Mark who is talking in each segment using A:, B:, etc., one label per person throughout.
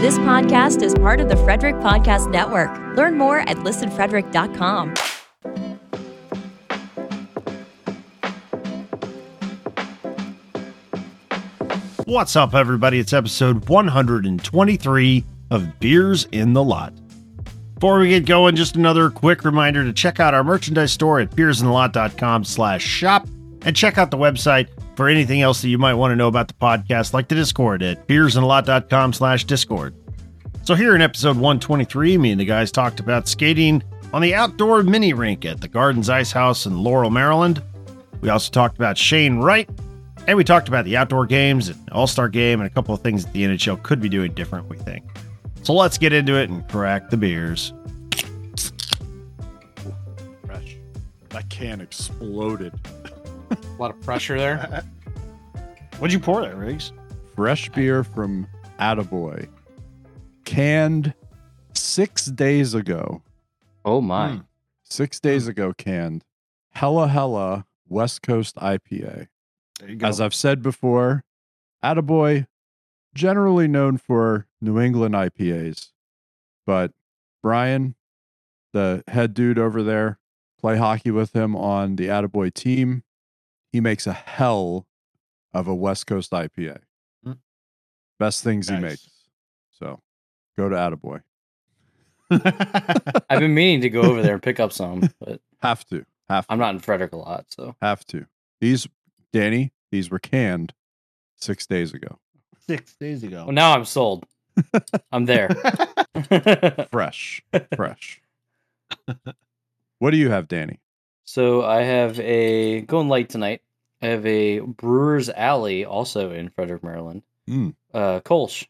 A: This podcast is part of the Frederick Podcast Network. Learn more at listenfrederick.com.
B: What's up, everybody? It's episode 123 of Beers in the Lot. Before we get going, just another quick reminder to check out our merchandise store at beersinthelot.com slash shop and check out the website for anything else that you might want to know about the podcast, like the Discord at beersintheLot.com slash Discord. So here in episode 123, me and the guys talked about skating on the outdoor mini rink at the Gardens Ice House in Laurel, Maryland. We also talked about Shane Wright, and we talked about the outdoor games and All-Star game and a couple of things that the NHL could be doing different, we think. So let's get into it and crack the beers.
C: Fresh. That can exploded.
D: A lot of pressure there.
B: What'd you pour there, Riggs?
C: Fresh beer from Attaboy. Canned six days ago.
D: Oh my.
B: Hmm.
C: Six days ago, canned. Hella Hella West Coast IPA.
B: There you go.
C: As I've said before, Attaboy, generally known for New England IPAs. But Brian, the head dude over there, play hockey with him on the Attaboy team. He makes a hell of a West Coast IPA.
B: Hmm.
C: Best things he makes. So go to Attaboy.
D: I've been meaning to go over there and pick up some, but
C: Have to. Have to.
D: I'm not in Frederick a lot, so
C: Have to. These, Danny, these were canned six days ago.
B: Six days ago.
D: well now I'm sold. I'm there.
C: Fresh. Fresh. what do you have, Danny?
D: So I have a going light tonight. I have a Brewers Alley also in Frederick, Maryland.
C: Mm.
D: Uh Kolsch.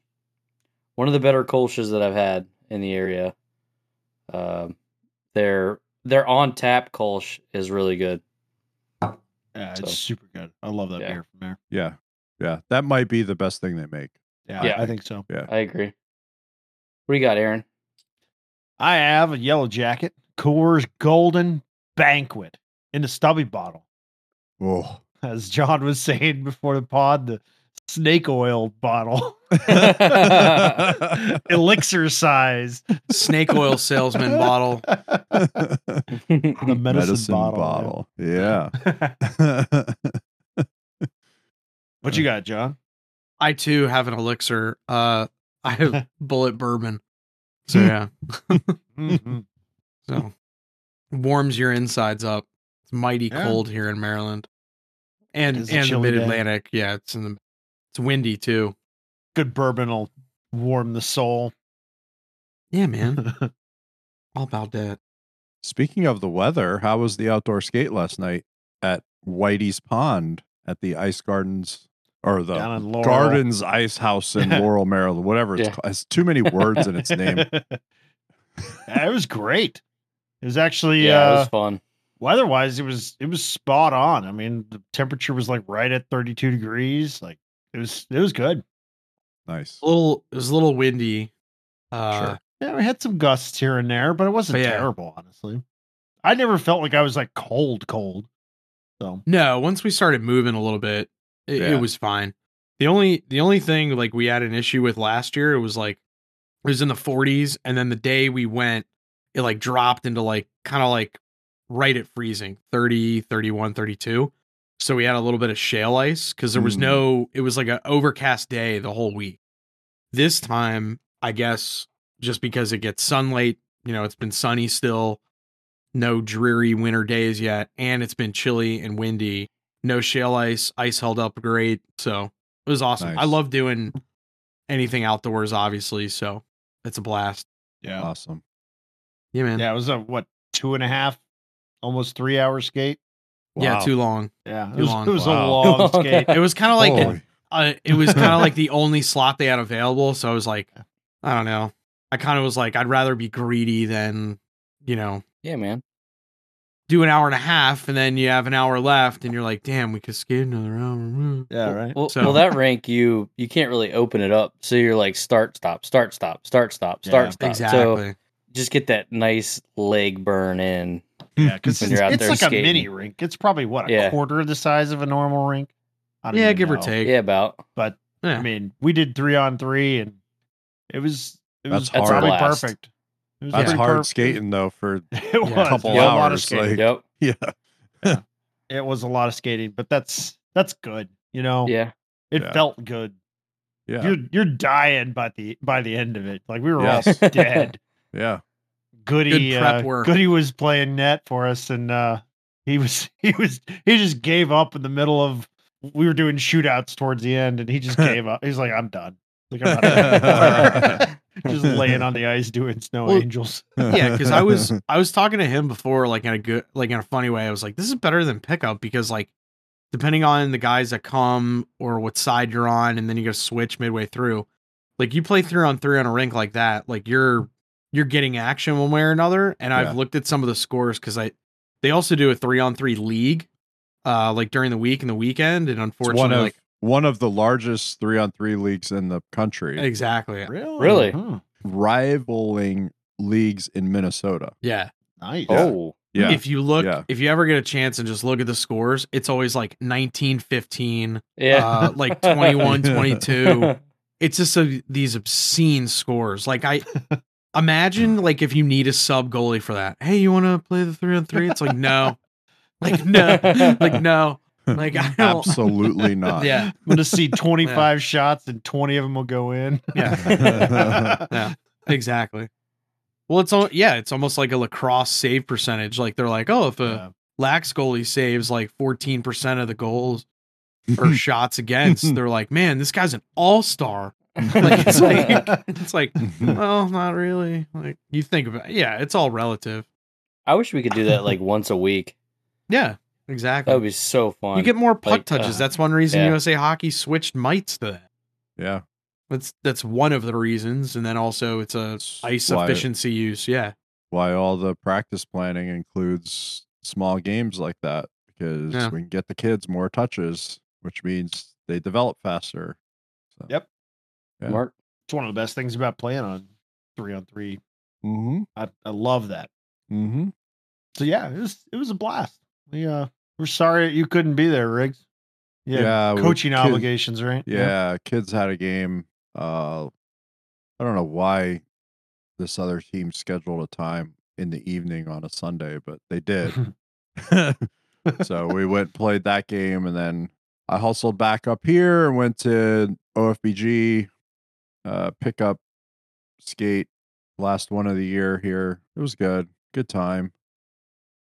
D: One of the better Kolsch's that I've had in the area. Um their their on tap Kolsch is really good.
B: Yeah, it's
D: So-
B: super good. I love that
D: Yeah.
B: beer from there.
C: Yeah. Yeah. That might be the best thing they make.
B: Yeah,
D: Yeah.
B: I think so.
D: Yeah, I agree. What do you got, Aaron?
B: I have a yellow jacket, Coors Golden Banquet in a stubby bottle.
C: Oh.
B: As John was saying before the pod, the snake oil bottle, elixir size,
E: snake oil salesman bottle.
B: the medicine, bottle.
C: Yeah.
B: What you got, John?
E: I too have an elixir. Uh, I have Bulleit bourbon. So yeah,
B: Mhm.
E: so warms your insides up. It's mighty
B: Yeah.
E: cold here in Maryland, and and the Mid Atlantic. Yeah, it's in the it's windy too.
B: Good bourbon will warm the soul.
E: Yeah, man, all about that.
C: Speaking of the weather, how was the outdoor skate last night at Whitey's Pond at the Ice Gardens or the
B: Down in Laurel.
C: Gardens Ice House in Laurel, Maryland, whatever it's
D: Yeah.
C: called. It's too many words in its name.
B: Yeah, it was great. It was actually
D: Yeah, it
B: uh,
D: was fun.
B: weather-wise, it was it was spot on. I mean, the temperature was like right at 32 degrees. Like it was it was good.
C: Nice.
E: A little it was a little windy. Uh,
C: Sure.
B: Yeah, we had some gusts here and there, but it wasn't
E: But yeah.
B: terrible, honestly. I never felt like I was like cold, cold. So
E: No, once we started moving a little bit, it,
C: Yeah.
E: it was fine. The only the only thing like we had an issue with last year, it was like it was in the 40s, and then the day we went, it like dropped into like kind of like right at freezing, 30, 31, 32. So we had a little bit of shell ice because there was
C: Mm.
E: no it was like an overcast day the whole week. This time, I guess just because it gets sunlight, you know, it's been sunny still, no dreary winter days yet, and it's been chilly and windy. No shell ice, ice held up great. So it was awesome. I love doing anything outdoors, obviously. So it's a blast.
B: yeah,
C: Awesome.
E: Yeah, man.
B: yeah, it was a what two and a half, almost three hour skate.
E: Yeah, too long.
B: Yeah, it
E: Too
B: was,
E: long.
B: it was
C: Wow.
B: a long skate.
E: It was kind of like uh, it was kind of like the only slot they had available. So I was like, I don't know. I kind of was like, I'd rather be greedy than, you know,
D: Yeah, man.
E: do an hour and a half and then you have an hour left and you're like, damn, we could skate another hour.
B: Yeah, right.
D: Well,
E: So-
D: well, that rank you you can't really open it up, so you're like start stop start stop start stop start
B: Yeah,
D: stop.
E: Exactly.
D: So just get that nice leg burn in.
B: Yeah, hmm. because
D: When
B: it's,
D: you're out
B: it's
D: there
B: like a mini rink. It's probably what a
D: Yeah.
B: quarter the size of a normal rink. I don't
E: yeah,
B: even
E: give or take.
D: Yeah, about.
B: But
E: Yeah.
B: I mean, we did three on three, and It was it
C: That's
B: was
C: hard.
B: probably
D: Blast.
B: perfect. It was
C: That's hard
B: perfect.
C: skating though for
B: It was
E: Yeah.
B: a
C: couple
B: lot of
C: hours,
B: skating.
C: like-
D: Yep.
C: yeah.
B: It was a lot of skating, but that's that's good. You know,
D: Yeah.
B: it
C: Yeah.
B: felt good.
C: Yeah.
B: You're you're dying by the by the end of it. Like we were
C: Yes.
B: all dead.
C: Yeah.
B: Goody
E: Good prep
B: uh,
E: work.
B: Goody was playing net for us, and uh, he was he was he just gave up in the middle of. We were doing shootouts towards the end, and he just gave up. He's like, "I'm done." Like I'm not just laying on the ice doing snow
E: Well,
B: angels.
E: yeah, because I was I was talking to him before, like in a good, like in a funny way. I was like, this is better than pickup because like depending on the guys that come or what side you're on, and then you go switch midway through. Like you play three on three on a rink like that, like you're you're getting action one way or another. And
C: Yeah.
E: I've looked at some of the scores because I they also do a three on three league, uh, like during the week and the weekend, and unfortunately,
C: one of
E: like
C: one of the largest three on three leagues in the country,
E: exactly,
B: Really?
D: Really?
B: Huh.
C: rivaling leagues in Minnesota.
E: yeah.
B: Nice.
D: Oh.
C: Yeah.
E: If you look,
C: Yeah.
E: if you ever get a chance and just look at the scores, it's always like 19 15,
D: Yeah.
E: uh, like 21 22. It's just a, these obscene scores. Like, I imagine, like, if you need a sub goalie for that, hey, you want to play the three on three? It's like, no, like, no, like, no, like, I don't,
C: Absolutely not.
E: yeah,
B: I'm gonna see 25 shots and 20 of them will go in.
E: yeah, yeah, exactly. Well, it's all, yeah, it's almost like a lacrosse save percentage. Like, they're like, oh, if a,
B: Yeah.
E: lax goalie saves like 14% of the goals or shots against, they're like, man, this guy's an all star. Like, it's like, it's like, well, not really. Like, you think about yeah, it's all relative.
D: I wish we could do that like once a week.
E: Yeah, exactly.
D: That would be so fun.
E: you get more puck
D: Like,
E: touches.
D: uh,
E: That's one reason
D: yeah.
E: USA Hockey switched mites to that.
C: yeah.
E: That's that's one of the reasons, and then also it's a ice
C: why-
E: efficiency use. Yeah,
C: Why all the practice planning includes small games like that because
E: Yeah.
C: we can get the kids more touches, which means they develop faster. So,
B: Yep.
C: Yeah.
D: Mark.
B: It's one of the best things about playing on three on three.
C: Mm-hmm.
B: I, I love that.
C: Mm-hmm.
B: So yeah, it was it was a blast. We uh we're sorry you couldn't be there, Riggs. Yeah,
C: Yeah,
B: coaching
C: kid-
B: obligations, right?
C: Yeah, kids had a game. Uh, I don't know why this other team scheduled a time in the evening on a Sunday, but they did. so we went played that game, and then I hustled back up here and went to OFBG, uh, pick up skate last one of the year here. It was good, good time.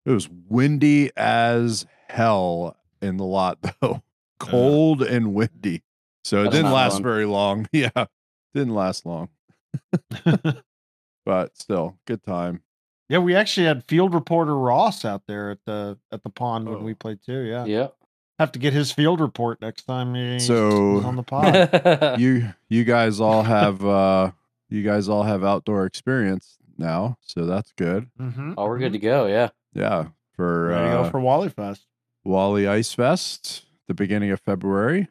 C: It was windy as hell in the lot though, cold and windy. So it didn't last
D: fun.
C: very long. Yeah, didn't last long, but still good time.
B: yeah, we actually had field reporter Ross out there at the at the pond when
C: Oh.
B: we played too. Yeah.
D: Yeah.
B: Have to get his field report next time he's
C: So-
B: on the pod.
C: you you guys all have uh you guys all have outdoor experience now, so that's good.
B: mm-hmm.
D: oh, we're good to go. Yeah.
C: Yeah, for
B: Ready
C: uh,
B: go for Wally Fest.
C: Wally Ice Fest, the beginning of February.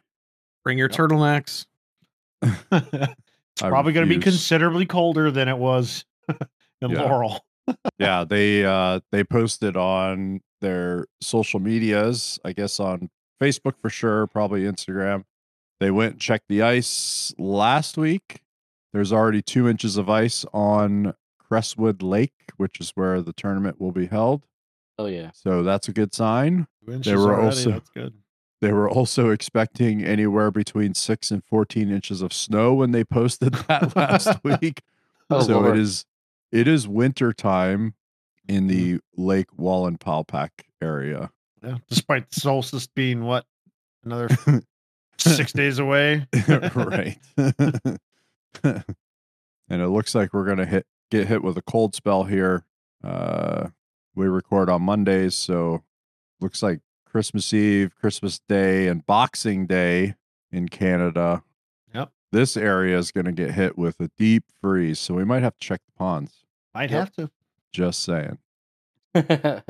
E: bring your
B: Yep.
E: turtlenecks.
B: it's
C: I
B: probably going to be considerably colder than it was in
C: Yeah.
B: Laurel.
C: Yeah, they uh they posted on their social medias, I guess on Facebook for sure, probably Instagram. They went and checked the ice last week. There's already two inches of ice on Crestwood Lake, which is where the tournament will be held.
D: Oh yeah.
C: So that's a good sign.
B: Inches
C: were
B: already,
C: also-
B: that's good.
C: They were also expecting anywhere between six and 14 inches of snow when they posted that last week.
D: Oh,
C: so
D: Lord.
C: it is it is winter time in the Lake Wallenpaupack area.
B: Yeah, despite the solstice being what another six days away.
C: right. and it looks like we're gonna hit get hit with a cold spell here. Uh we record on Mondays, so looks like Christmas Eve, Christmas Day, and Boxing Day in Canada.
B: Yep.
C: This area is gonna get hit with a deep freeze, so we might have to check the ponds.
B: Might
D: Yep.
B: have to.
C: Just saying.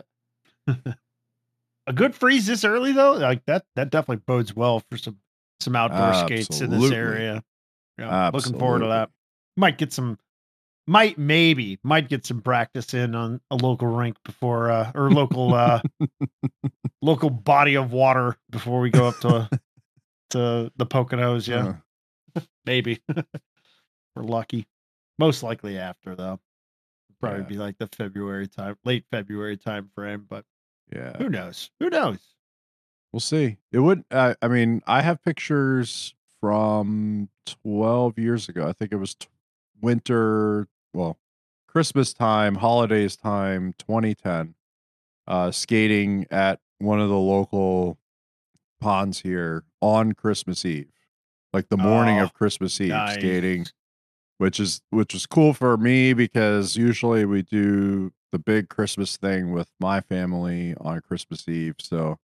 B: A good freeze this early though, like that that definitely bodes well for some some outdoor skates in this
C: Absolutely.
B: area. Yeah, looking forward to that. Might get some might maybe might get some practice in on a local rink before uh or local uh local body of water before we go up to to the Poconos, yeah.
C: Uh,
B: maybe. we're lucky. Most likely after though. Probably
C: Yeah.
B: be like the February time, late February time frame, but
C: Yeah.
B: who knows? Who knows?
C: We'll see. It would. Uh, I mean, I have pictures from 12 years ago. I think it was t- winter, well, Christmas time, holidays time, 2010. Uh, skating at one of the local ponds here on Christmas Eve, like the morning
B: Oh,
C: of Christmas Eve,
B: Nice.
C: skating, which is which was cool for me because usually we do the big Christmas thing with my family on Christmas Eve. So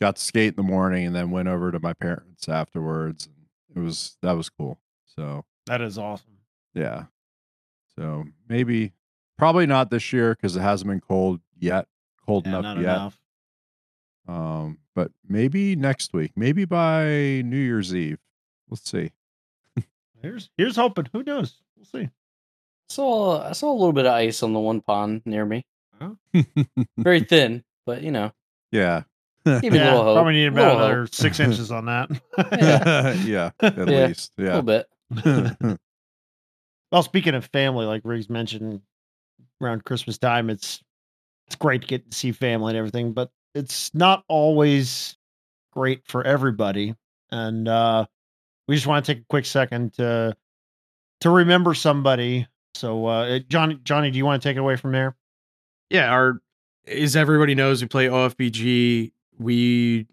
C: got to skate in the morning and then went over to my parents afterwards. And it was that was cool. So
B: That is awesome.
C: yeah. So maybe probably not this year because it hasn't been cold yet. Cold
B: Yeah,
C: enough
B: not
C: yet.
B: enough.
C: Um, but maybe next week, maybe by New Year's Eve. Let's see.
B: Here's here's hoping. Who knows? We'll see.
D: saw I saw a little bit of ice on the one pond near me. Very thin, but you know,
C: yeah.
D: give me a
B: yeah,
D: little hope.
B: probably need
D: Little
B: about another
D: hope.
B: six inches on that.
C: yeah. At
D: Yeah.
C: least. Yeah, a
D: little bit.
B: well, speaking of family, like Riggs mentioned, around Christmas time, it's it's great to get to see family and everything, but it's not always great for everybody. And uh, we just want to take a quick second to to remember somebody. So, uh, Johnny, Johnny, do you want to take it away from there?
E: yeah, our as everybody knows, we play OFBG. We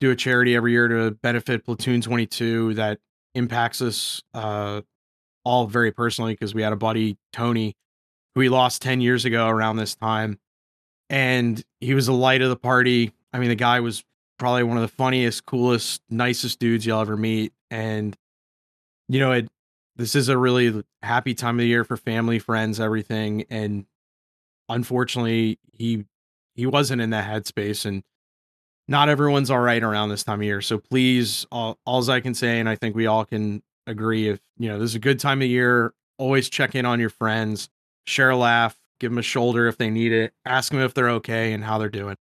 E: do a charity every year to benefit Platoon 22 that impacts us uh, all very personally because we had a buddy Tony who we lost 10 years ago around this time, and he was the light of the party. I mean, the guy was probably one of the funniest, coolest, nicest dudes you'll ever meet, and you know it. This is a really happy time of the year for family, friends, everything, and unfortunately he he wasn't in that headspace and not everyone's all right around this time of year. So please all alls i can say and i think we all can agree if you know this is a good time of year always check in on your friends share a laugh give them a shoulder if they need it ask them if they're okay and how they're doing.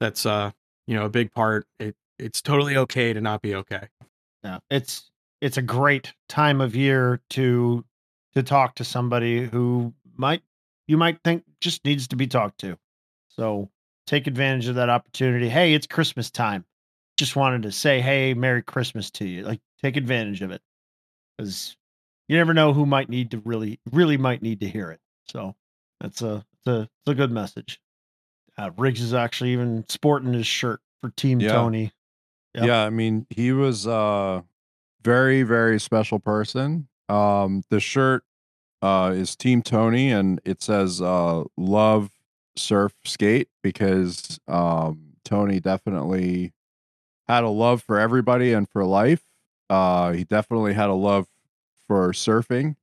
E: That's uh you know a big part. It it's totally okay to not be okay
B: Yeah, it's it's a great time of year to to talk to somebody who might you might think just needs to be talked to. So take advantage of that opportunity. Hey, it's Christmas time. Just wanted to say, hey, Merry Christmas to you. Like, take advantage of it because you never know who might need to really, really might need to hear it. So that's a it's a it's a good message. Uh, Riggs is actually even sporting his shirt for Team
C: Yeah.
B: Tony. Yep.
C: Yeah, I mean, he was a very, very special person. Um, the shirt uh is Team Tony and it says uh love surf skate because um Tony definitely had a love for everybody and for life. Uh he definitely had a love for surfing.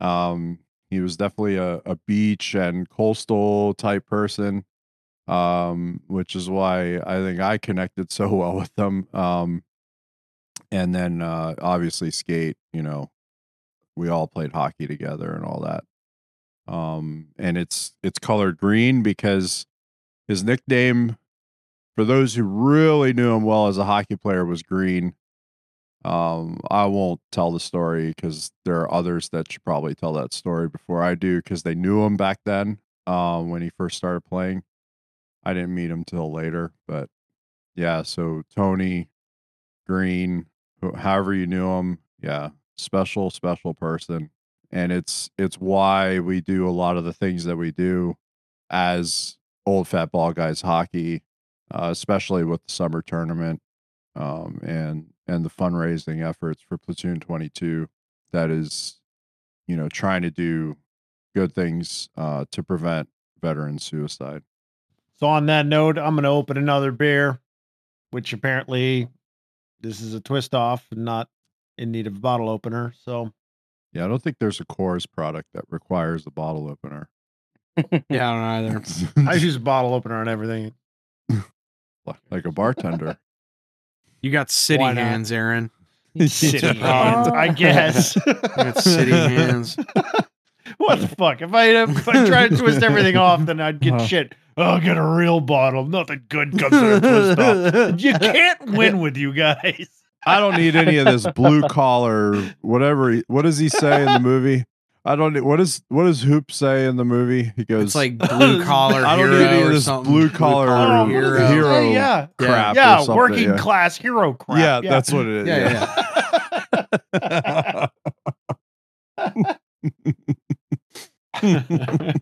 C: Um he was definitely a, a beach and coastal type person um, which is why I think I connected so well with them. Um, and then uh, obviously skate. You know, we all played hockey together and all that. Um, and it's it's colored green because his nickname, for those who really knew him well as a hockey player, was Green. Um, I won't tell the story because there are others that should probably tell that story before I do because they knew him back then um, when he first started playing. I didn't meet him till later, but yeah. So Tony Green, however you knew him, yeah, special, special person, and it's it's why we do a lot of the things that we do as old fat ball guys hockey, uh, especially with the summer tournament, um, and and the fundraising efforts for Platoon Twenty Two. That is, you know, trying to do good things uh, to prevent veteran suicide.
B: So on that note, I'm going to open another beer, which apparently this is a twist off and not in need of a bottle opener. So
C: Yeah, I don't think there's a Coors product that requires a bottle opener.
E: yeah i don't either
B: I use a bottle opener on everything.
C: like a bartender.
E: you got city
B: Why not?
E: hands aaron
B: City hands, I guess.
E: you got city hands
B: what the fuck? If I if I try to twist everything off, then I'd get
C: Uh-huh.
B: shit. I'll get a real bottle. Nothing good comes in a twist off. You can't win with you guys.
C: I don't need any of this blue collar, whatever. He, what does he say in the movie? I don't. need- What does what does Hoop say in the movie? He goes,
E: It's like blue collar
C: I don't
E: hero
C: need any of
E: or
C: this
E: something.
C: blue collar
B: Oh,
E: hero.
C: hero
B: yeah,
C: crap. or
B: yeah,
C: something,
B: working
C: yeah.
B: class hero crap.
C: Yeah, that's what it is.
E: Yeah, yeah.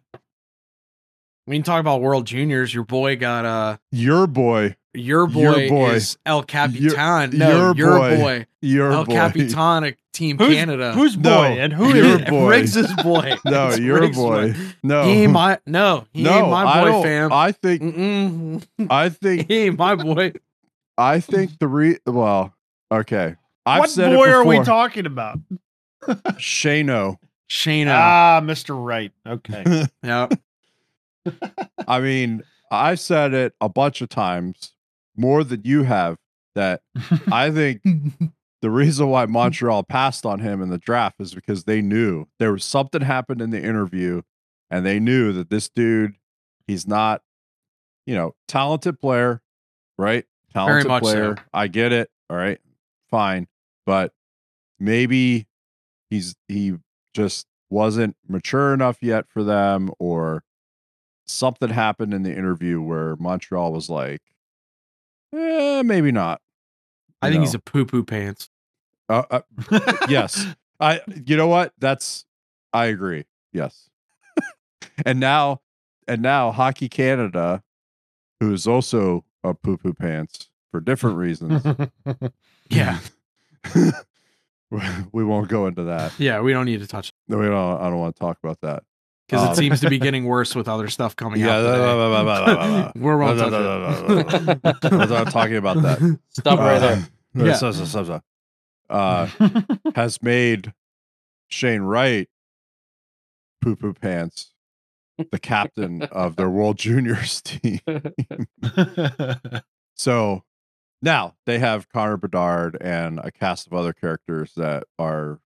E: When you talk about World Juniors, your boy got uh
C: Your boy,
E: your boy,
C: Your boy.
E: is El Capitan. no,
C: your
E: your,
C: boy.
E: boy,
C: your
E: El
C: boy.
E: Capitan, of Team
B: Who's,
E: Canada.
B: who's boy
C: No,
B: and who
C: your
B: is
C: boy.
E: Riggs's boy?
C: No,
E: It's
C: your
E: Riggs'
C: boy. No,
E: He ain't my no. He
C: no,
E: ain't my boy,
C: don't-
E: fam.
C: I think,
E: Mm-mm.
C: I think,
E: he ain't my boy.
C: I think the re. Well, okay. I've
B: what
C: said
B: boy
C: it
B: are we talking about?
C: Shano.
E: Shayna.
B: Ah, Mr. Right. Okay.
E: yeah.
C: I mean, I've said it a bunch of times, more than you have. That I think the reason why Montreal passed on him in the draft is because they knew there was something happened in the interview, and they knew that this dude, he's not, you know, talented player, right? Talented
E: much so.
C: player. I get it. All right, fine, but maybe he's he just wasn't mature enough yet for them, or something happened in the interview where Montreal was like, eh, maybe not.
E: I
C: You
E: think
C: know.
E: he's a poo poo pants.
C: Uh, uh, yes. I you know what? That's I agree. Yes. and now and now Hockey Canada, who is also a poo poo pants for different reasons.
E: Yeah.
C: we won't go into that.
E: Yeah. We don't need to touch
C: No, we don't I don't want to talk about that.
E: because
C: Um,
E: it seems to be getting worse with other stuff coming
C: Yeah,
E: out. We're won't touch it.
C: blah. Talking about that.
D: Stop right there.
C: Uh,
E: Yeah.
C: so- so- so- so. Uh, has made Shane Wright poo poo pants the captain of their World Juniors team. So now they have Connor Bedard and a cast of other characters that are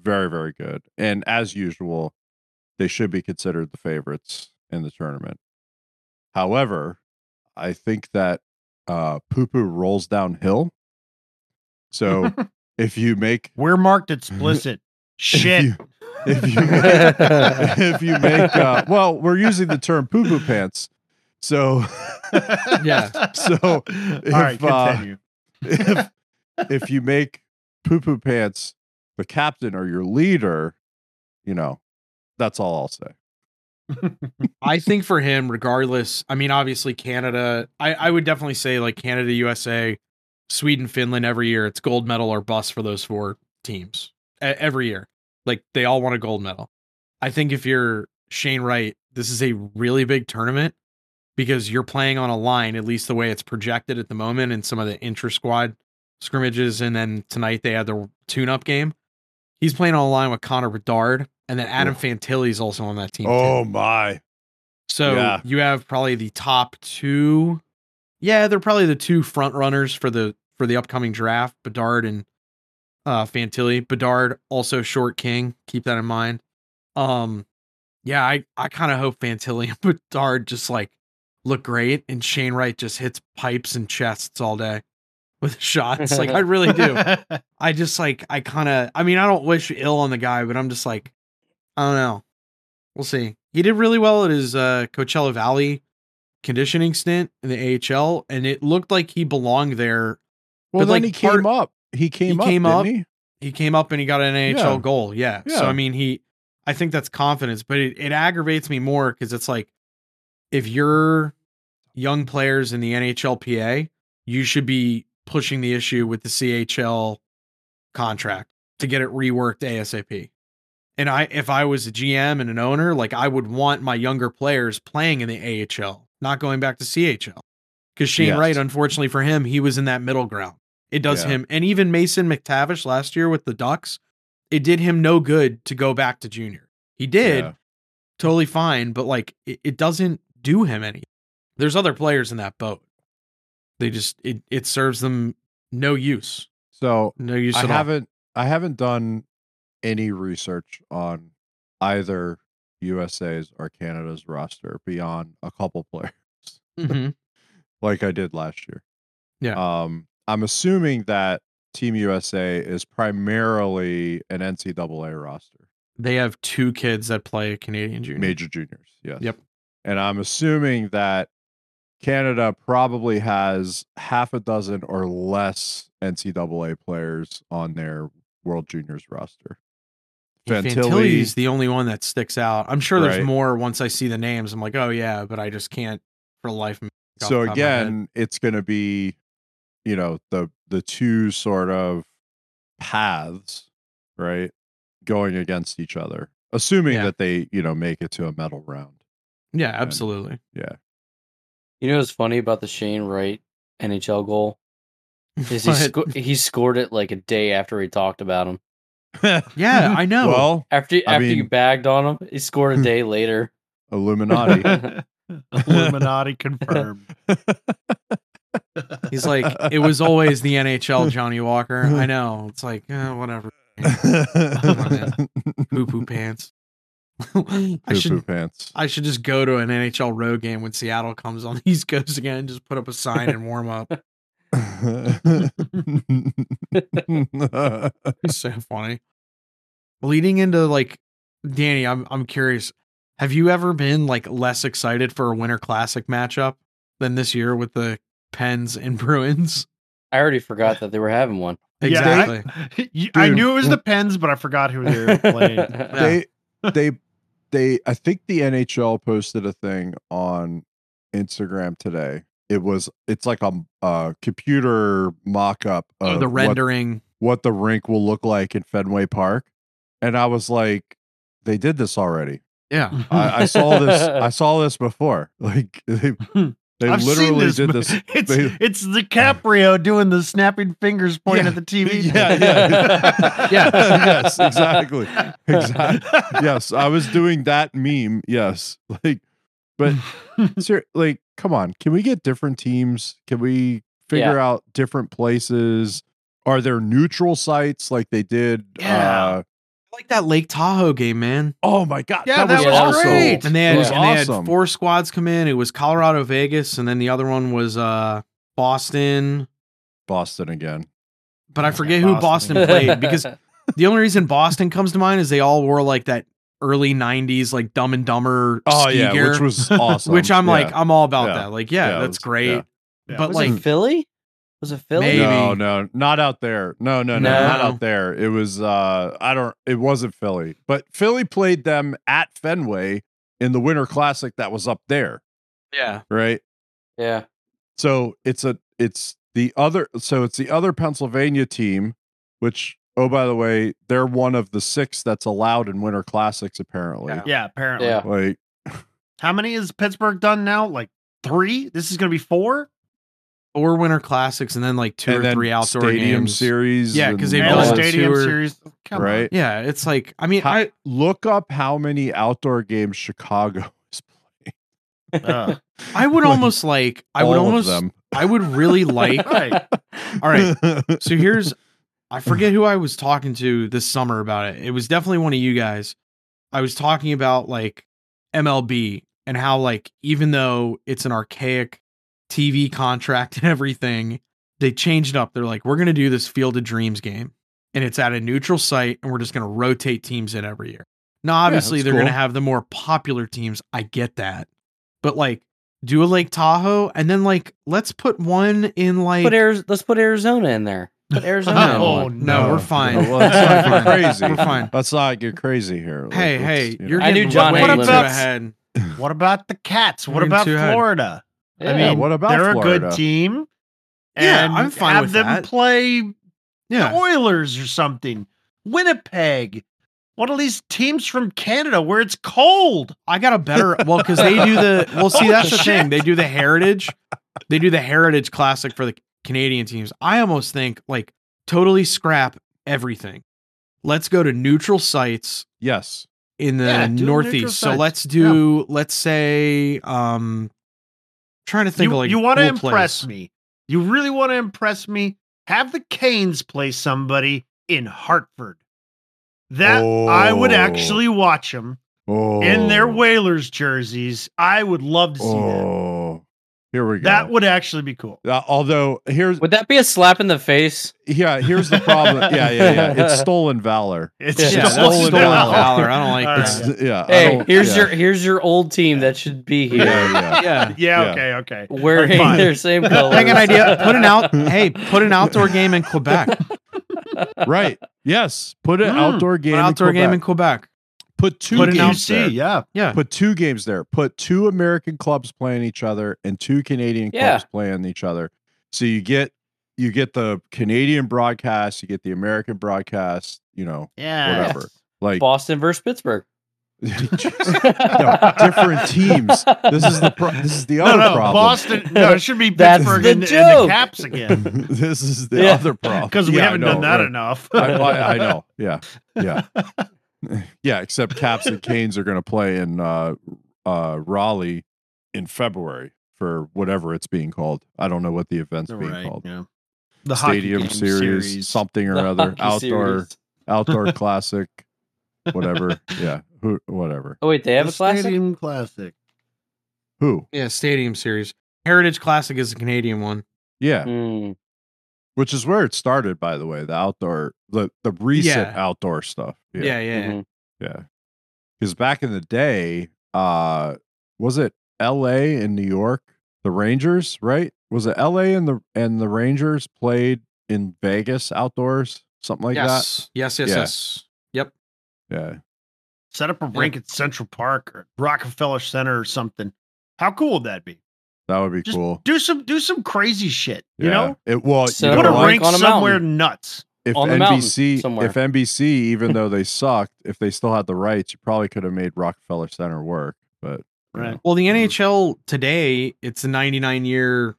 C: very, very good. And as usual, they should be considered the favorites in the tournament. However, I think that uh, poo poo rolls downhill. So if you make
B: We're marked explicit. Shit.
C: If you, if you make, if you make uh, well, we're using the term poo poo pants. So
E: Yeah.
C: so
B: All right,
C: if, uh, if if you make poo poo pants the captain or your leader, you know, that's all I'll say.
E: I think for him, regardless, I mean, obviously Canada, I, I would definitely say like Canada, USA, Sweden, Finland every year. It's gold medal or bust for those four teams every year. Like they all want a gold medal. I think if you're Shane Wright, this is a really big tournament because you're playing on a line, at least the way it's projected at the moment in some of the inter squad scrimmages. And then tonight they had the tune up game. He's playing on a line with Connor Bedard. And then Adam Fantilli is also on that team. too.
C: Oh my.
E: So
C: Yeah.
E: you have probably the top two. Yeah, they're probably the two front runners for the for the upcoming draft, Bedard and uh Fantilli. Bedard also short king. Keep that in mind. Um yeah, I I kind of hope Fantilli and Bedard just like look great and Shane Wright just hits pipes and chests all day with shots. like I really do. I just like I kind of I mean I don't wish ill on the guy, but I'm just like I don't know. We'll see. He did really well at his uh, Coachella Valley conditioning stint in the AHL, and it looked like he belonged there.
C: Well,
E: But,
C: then
E: like,
C: he came
E: part-
C: up. He came
E: he
C: up.
E: came up.
C: He?
E: He came up and he got an NHL
C: Yeah.
E: goal. Yeah. So I mean, he. I think that's confidence, but it, it aggravates me more because it's like if you're young players in the NHLPA, you should be pushing the issue with the CHL contract to get it reworked ASAP. And I if I was a GM and an owner, like I would want my younger players playing in the AHL, not going back to CHL. Because Shane
C: Yes.
E: Wright, unfortunately for him, he was in that middle ground. It does
C: Yeah.
E: him and even Mason McTavish last year with the Ducks, it did him no good to go back to junior. He did
C: Yeah.
E: totally fine, but like it, it doesn't do him any. There's other players in that boat. They just it it serves them no use.
C: So
E: No use
C: I
E: at
C: haven't I haven't done any research on either USA's or Canada's roster beyond a couple players
E: Mhm.
C: like I did last year.
E: Yeah.
C: Um I'm assuming that Team USA is primarily an NCAA roster,
E: They have two kids that play Canadian junior.
C: major juniors. Yes.
E: Yep.
C: And I'm assuming that Canada probably has half a dozen or less NCAA players on their World Juniors roster.
E: Fantilli is the only one that sticks out. I'm sure there's
C: Right.
E: more once I see the names. I'm like, oh yeah, but I just can't for life of me. off
C: so
E: the top of my head.
C: again, it's going to be, you know, the the two sort of paths, right, going against each other, assuming
E: Yeah.
C: that they, you know, make it to a medal round.
E: Yeah, absolutely.
C: Yeah.
D: You know what's funny about the Shane Wright NHL goal? Is he sco- he scored it like a day after we talked about him.
E: yeah, I know.
C: Well,
D: After
C: I
D: after you bagged on him, he scored a day later.
C: Illuminati.
B: Illuminati confirmed.
E: He's like, it was always the NHL, Johnny Walker. I know. It's like, eh, whatever. Poo poo pants. I
C: Poo-poo
E: should
C: pants.
E: I should just go to an NHL road game when Seattle comes on the East Coast again. And just put up a sign and warm up. It's so funny. Leading into like Danny, I'm I'm curious. Have you ever been like less excited for a Winter Classic matchup than this year with the Pens and Bruins?
D: I already forgot that they were having one.
E: Exactly.
B: Yeah, I, I knew it was the Pens, but I forgot who they were playing.
C: they they they I think the NHL posted a thing on Instagram today. It was it's like a, a computer mock-up
E: Oh,
C: of
E: the
C: what-
E: rendering.
C: what the rink will look like in Fenway Park. And I was like, they did this already.
E: Yeah.
C: I, I saw this. I saw this before. Like they, hmm. They
B: I've seen
C: literally
B: this,
C: did
B: but
C: this.
B: It's
C: they-
B: it's DiCaprio doing the snapping fingers pointing
C: Yeah.
B: at the TV.
C: Yeah, yeah,
E: Yeah.
C: yes, exactly, exactly. Yes, I was doing that meme. Yes, like, but ser- like, come on, can we get different teams? Can we figure out different places? Are there neutral sites like they did?
B: Yeah.
C: Uh,
E: I like that Lake Tahoe game, man.
C: oh my god,
B: Yeah,
C: that,
B: that
C: was,
D: was
C: awesome.
B: great.
E: And they had,
C: It was
E: and they had four squads come in. It was Colorado, Vegas, and then the other one was uh Boston.
C: Boston again.
E: But I forget who
B: Boston.
E: Boston played because the only reason Boston comes to mind is they all wore like that early '90s like Dumb and Dumber.
C: Oh
E: ski
C: yeah,
E: gear,
C: which was awesome.
E: which I'm like, I'm all about
C: Yeah.
E: that. Like, yeah,
C: Yeah,
E: that's
C: was-
E: great.
C: yeah.
B: Yeah.
E: But
D: was
E: like,
D: it Philly? Was it Philly?
E: Maybe.
C: No, no, not out there. No, no, no, not out there. It was uh I don't it wasn't Philly. But Philly played them at Fenway in the Winter Classic that was up there,
E: yeah,
C: right?
D: Yeah.
C: So it's a it's the other so it's the other Pennsylvania team which oh by the way, they're one of the 6 that's allowed in Winter Classics apparently.
E: Yeah.
B: yeah, apparently.
D: Yeah.
C: Like
B: How many has Pittsburgh done now? Like three? This is going to be four?
E: Four Winter Classics and then like two
C: and
E: or three outdoor
C: stadium
E: games.
C: series.
E: Yeah, 'cause they've
C: and
B: And
E: done
B: the
C: all
E: that
C: that,
B: stadium
E: tour.
B: series. Come
C: right?
E: Yeah, it's like I mean,
C: How-
E: I
C: Look up how many outdoor games Chicago is playing.
B: Uh,
E: I would
C: Like,
E: almost like I would almost
C: them.
E: I would really like.
B: right.
E: All right, so here's I forget who I was talking to this summer about it. It was definitely one of you guys. I was talking about like MLB and how like even though it's an archaic TV contract and everything, they changed up. They're like, we're gonna do this Field of Dreams game, and it's at a neutral site, and we're just gonna rotate teams in every year. Now, obviously,
C: that's
E: they're gonna have the more popular teams. I get that, but like. Do a Lake Tahoe and then like let's put one in like
D: Put Ari- let's put Arizona in there. Put Arizona in
B: Oh,
D: one.
E: no,
B: No.
E: we're fine.
C: Well, let's not
E: We're
C: crazy.
E: We're fine.
C: Let's not get crazy here. Like,
E: Hey, hey,
C: you know.
E: you're
D: I knew
E: getting
D: John
E: way
B: had
E: too
B: limits.
E: ahead.
B: What about the Cats? What
E: You're
B: about
E: too ahead.
B: Florida? I mean,
C: what about
B: they're a good team.
E: Yeah, I'm fine
B: have
E: with
B: them
E: that.
B: play the
E: Yeah,
B: Oilers or something. Winnipeg. One of these teams from Canada where it's cold.
E: I got a better well because they do the well. See, that's the thing. They do the Heritage. They do the Heritage Classic for the Canadian teams. I almost think like totally scrap everything. Let's go to neutral sites
C: Yes.
E: in the
B: Yeah,
E: Northeast. So let's do let's say um trying to think
B: You,
E: of like
B: you want to
E: cool
B: impress
E: place.
B: me. You really want to impress me. Have the Canes play somebody in Hartford. That I would
C: Oh.
B: actually watch them
C: Oh.
B: in their oh. Whalers jerseys. I would love to see that.
C: Here we go.
B: That would actually be cool.
C: Uh, although here's
D: Would that be a slap in the face?
C: yeah here's the problem. Yeah, yeah, yeah. It's stolen valor.
B: It's
D: Yeah,
E: Yeah,
B: stolen
E: stolen
B: valor.
E: valor. I don't like
B: All
E: that.
B: right.
C: Yeah.
D: Hey, here's
C: yeah.
D: your here's your old team that should be here
C: Yeah, yeah.
E: Yeah.
B: Yeah,
C: Yeah.
B: okay, okay.
D: wearing
B: Fine.
D: their same colors.
E: I got an idea. Put an out. Hey, put an outdoor game in Quebec.
C: right. Yes. Put an
B: Mm.
C: outdoor
E: An
C: game.
E: outdoor
C: in
E: game in
C: Quebec.
E: Quebec.
C: Put two
E: put
C: games
B: QC,
C: there.
B: yeah.
E: Yeah.
C: Put two games there. Put two American clubs playing each other and two Canadian
D: Yeah.
C: clubs playing each other. So you get you get the Canadian broadcast, you get the American broadcast. You know,
B: Yeah.
C: whatever. Like
D: Boston versus Pittsburgh.
C: no, different teams. This is the pro- this is the
B: No,
C: other
B: no,
C: problem.
B: Boston. No, it should be
D: That's
B: Pittsburgh
D: the
B: and, and the
D: joke.
B: Caps again
C: this is the
D: Yeah.
C: other problem
B: because we
C: Yeah,
B: haven't
C: know,
B: done that
C: right.
B: enough.
C: I, I, I know. Yeah. Yeah. yeah. Except Caps and Canes are going to play in uh, uh, Raleigh in February for whatever it's being called. I don't know what the event's being
B: Right,
C: called.
B: yeah. The
C: Stadium
B: game
C: series, something or
D: The
C: other, outdoor
D: series.
C: outdoor classic, whatever. Yeah. Who? Whatever.
D: Oh wait, they have
B: The
D: a classic.
B: Stadium Classic.
C: Who?
E: Yeah, Stadium Series. Heritage Classic is a Canadian one.
C: Yeah.
D: Hmm.
C: Which is where it started, by the way. The outdoor, the the recent
E: Yeah.
C: outdoor stuff.
E: Yeah, yeah.
D: Mhm.
C: Yeah. Because back in the day, uh, was it L.A. and New York, the Rangers, right? Was it L.A. and the and the Rangers played in Vegas outdoors, something like
E: yes. yes, yes,
C: Yeah.
E: yes. Yep.
C: Yeah.
B: Set up a rink at Central Park or Rockefeller Center or something. How cool would that be?
C: That would be
B: Just
C: cool.
B: Do some do some crazy shit. You
C: yeah.
B: know,
C: it well,
D: Set
C: you
D: up
B: put a
D: a
C: what?
B: rink
D: on a
B: somewhere
D: mountain.
B: nuts.
C: if
D: on the
C: NBC, if NBC, even though they sucked, if they still had the rights, you probably could have made Rockefeller Center work. But
B: Right.
C: know.
E: Well, the NHL today, it's the 99 year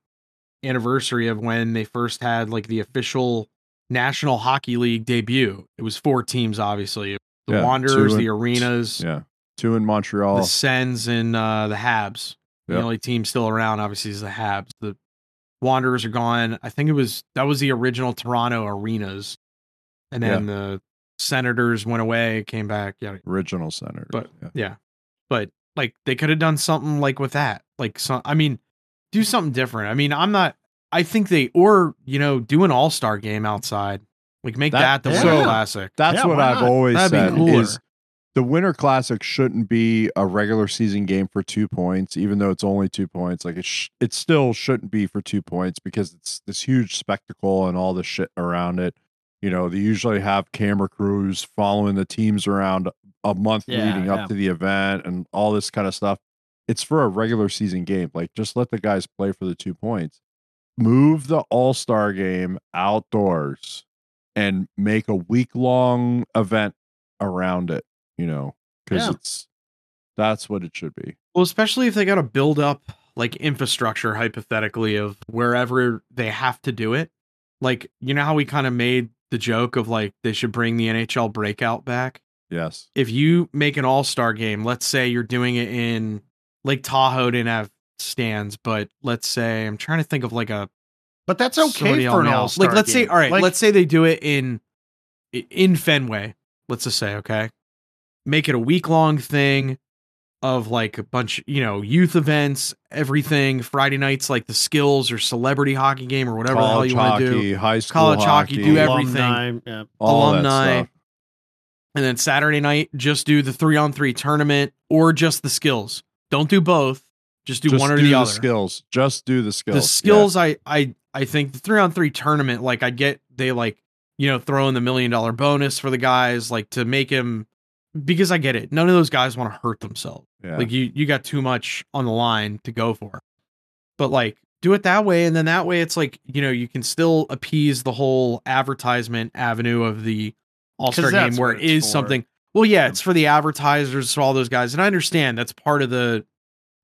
E: anniversary of when they first had like the official National Hockey League debut. It was four teams, obviously the
C: Yeah,
E: Wanderers,
C: two
E: the Arenas,
C: yeah, two in Montreal.
E: the Sens, and uh, the Habs. The only team still around, obviously, is the Habs. The Wanderers are gone. I think it was that was the original Toronto Arenas, and then the Senators went away, came back. Yeah,
C: original center.
E: But-
C: yeah.
E: yeah, but like they could have done something like with that. Like, some, I mean, do something different. I mean, I'm not. I think they or you know do an All Star game outside. Like make
C: That-
E: that, the
B: yeah.
E: Winter Classic.
C: That's
B: Yeah,
C: what I've always
E: That'd be
C: said
E: cooler.
C: is the Winter Classic shouldn't be a regular season game for two points, even though it's only two points. Like it, sh- it still shouldn't be for two points because it's this huge spectacle and all the shit around it. You know, they usually have camera crews following the teams around a month
B: Yeah,
C: leading up
B: yeah.
C: to the event and all this kind of stuff. It's for a regular season game. Like just let the guys play for the two points. Move the All Star game outdoors and make a week long event around it, you know, because
B: Yeah.
C: it's that's what it should be.
E: Well, especially if they got to build up like infrastructure hypothetically of wherever they have to do it. Like, you know how we kind of made the joke of like they should bring the NHL breakout back?
C: Yes.
E: If you make an all star game, let's say you're doing it in Lake Tahoe didn't have stands, but let's say I'm trying to think of like a
B: But that's okay for an all star.
E: Like let's say all right, let's say they do it in in Fenway. Let's just say, okay. Make it a week long thing of like a bunch, you know, youth events, everything. Friday nights like the skills or celebrity hockey game or whatever the hell you want to do.
C: high school
E: College hockey, do everything.
B: Alumni, yeah.
C: all that
E: alumni.
C: stuff.
E: And then Saturday night, just do the three on three tournament or just the skills. Don't do both. Just do
C: Just
E: one or
C: do
E: the,
C: the
E: other.
C: skills. Just do the skills.
E: the
C: Yeah.
E: skills I I I think the three on three tournament, like I get they like, you know, throw in the million dollar bonus for the guys, like to make him because I get it. None of those guys want to hurt themselves.
C: Yeah.
E: Like you you got too much on the line to go for. But like do it that way and then that way it's like, you know, you can still appease the whole advertisement avenue of the All-Star game where
B: it's for.
E: something. Well, yeah, it's for the advertisers, for all those guys. And I understand that's part of the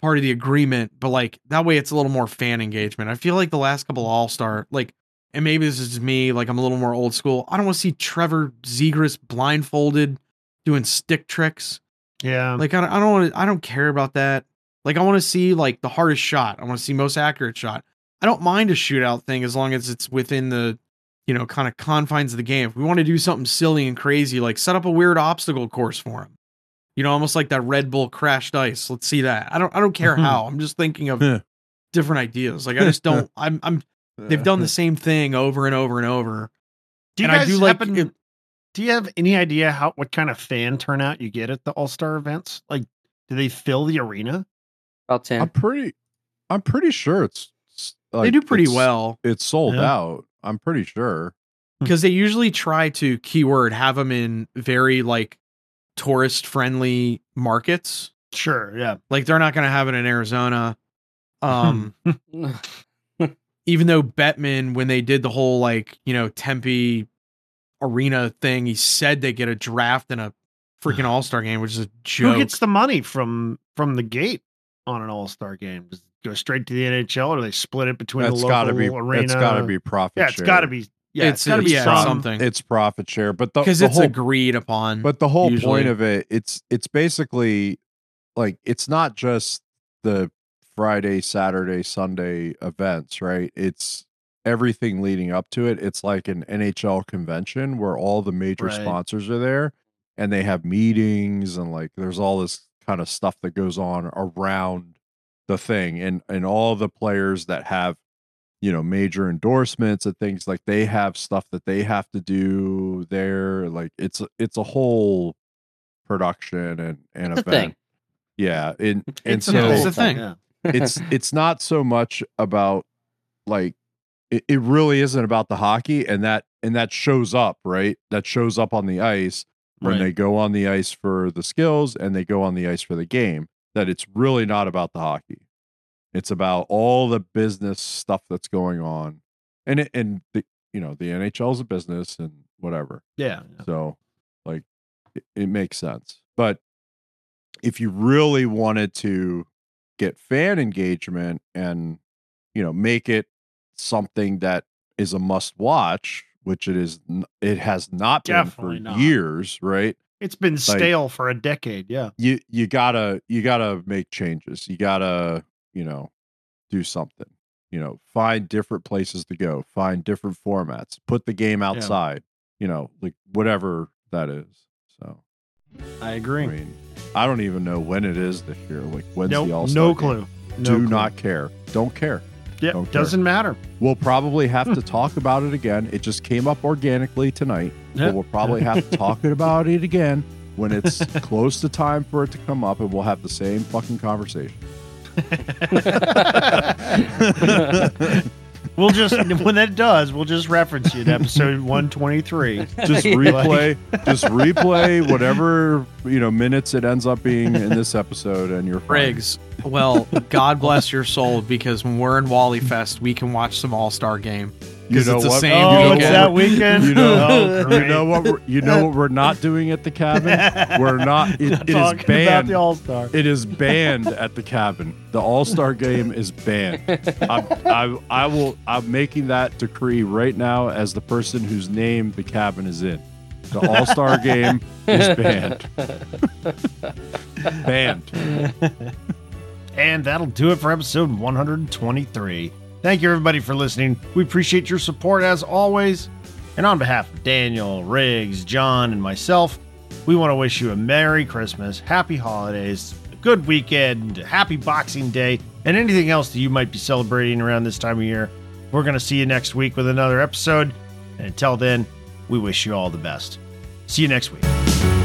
E: part of the agreement, but like that way it's a little more fan engagement. I feel like the last couple All-Star like and maybe this is me, like I'm a little more old school. I don't want to see Trevor Zegras blindfolded doing stick tricks.
B: Yeah.
E: Like I don't, I don't want to. I don't care about that. Like I want to see like the hardest shot. I want to see most accurate shot. I don't mind a shootout thing as long as it's within the, you know, kind of confines of the game. If we want to do something silly and crazy, like set up a weird obstacle course for him. You know, almost like that Red Bull crashed ice. Let's see that. I don't. I don't care mm-hmm. how. I'm just thinking of
C: Yeah.
E: different ideas. Like I just don't. I'm. I'm. They've done the same thing over and over and over.
B: Do you
E: and I
B: guys
E: do like
B: happen-
E: it-
B: Do you have any idea how what kind of fan turnout you get at the All Star events? Like, do they fill the arena?
D: About 10.
C: I'm pretty. I'm pretty sure it's. it's,
E: they do pretty
C: it's-
E: well
C: It's sold
B: Yeah.
C: out. I'm pretty sure.
E: because they usually try to keyword have them in very like tourist friendly markets.
B: Sure, yeah.
E: Like they're not going to have it in Arizona. Um, even though Bettman, when they did the whole like you know Tempe arena thing, he said they get a draft and a freaking All Star game, which is a joke.
B: Who gets the money from from the gate on an All Star game? Does it go straight to the NHL, or they split it between
C: That's
B: the
C: got
B: local
C: to be.
B: arena?
C: It's got to be profit.
B: Yeah, it's
C: share.
B: got to be. Yeah,
E: it's
B: it's got to be
E: yeah,
B: some,
E: something
C: It's profit share, but the
E: because it's
C: whole
E: agreed upon.
C: But the whole
E: usually.
C: point of it, it's it's basically like it's not just the Friday, Saturday, Sunday events, right? It's everything leading up to it. It's like an NHL convention where all the major
B: Right.
C: sponsors are there and they have meetings and like there's all this kind of stuff that goes on around the thing and and all the players that have you know major endorsements and things like they have stuff that they have to do there like it's it's a whole production and and
D: It's a
C: event
D: thing.
C: yeah and and
B: It's a
C: so
E: it's
B: thing.
E: a thing.
C: It's it's not so much about like it, it really isn't about the hockey and that and that shows up right that shows up on the ice when
B: Right.
C: they go on the ice for the skills and they go on the ice for the game that it's really not about the hockey it's about all the business stuff that's going on and it, and the you know the NHL is a business and whatever
B: Yeah.
C: so, like, it, it makes sense. But if you really wanted to get fan engagement and, you know, make it something that is a must watch, which it is, it has not been for
B: not.
C: years, right?
B: It's been stale for a decade. Yeah.
C: You, you gotta, you gotta make changes. You gotta, you know, do something. You know, find different places to go, find different formats, put the game outside, you know, like whatever that is. So,
B: I agree.
C: I mean, I don't even know when it is this year. Like, when's
B: Nope,
C: the All
B: no clue. No
C: Do
B: clue.
C: not care. Don't care.
B: Yeah,
C: don't
B: doesn't matter.
C: We'll probably have to talk about it again. It just came up organically tonight,
B: Yeah.
C: but we'll probably have to talk about it again when it's close to time for it to come up, and we'll have the same fucking conversation.
B: We'll just when that does, we'll just reference you in episode one twenty three.
C: Just replay, just replay whatever you know minutes it ends up being in this episode, and you're fine.
E: Briggs. Well, God bless your soul because when we're in Wally Fest, we can watch some All Star game.
C: You
E: 'Cause
C: know
E: it's the
C: what?
E: same
C: you know
B: Oh,
E: weekend.
B: it's that weekend.
C: You know,
B: Oh,
C: you know what? We're, you know what we're not doing at the cabin. We're not. It, it is
B: Talking about
C: banned.
B: the All Star.
C: It is banned at the cabin. The All Star Game is banned. I'm, I, I will. I'm making that decree right now as the person whose name the cabin is in. The All Star Game is banned. banned.
B: And that'll do it for episode 123. Thank you, everybody, for listening. We appreciate your support as always. And on behalf of Daniel, Riggs, John, and myself, we want to wish you a Merry Christmas, Happy Holidays, a good weekend, Happy Boxing Day, and anything else that you might be celebrating around this time of year. We're going to see you next week with another episode. And until then, we wish you all the best. See you next week.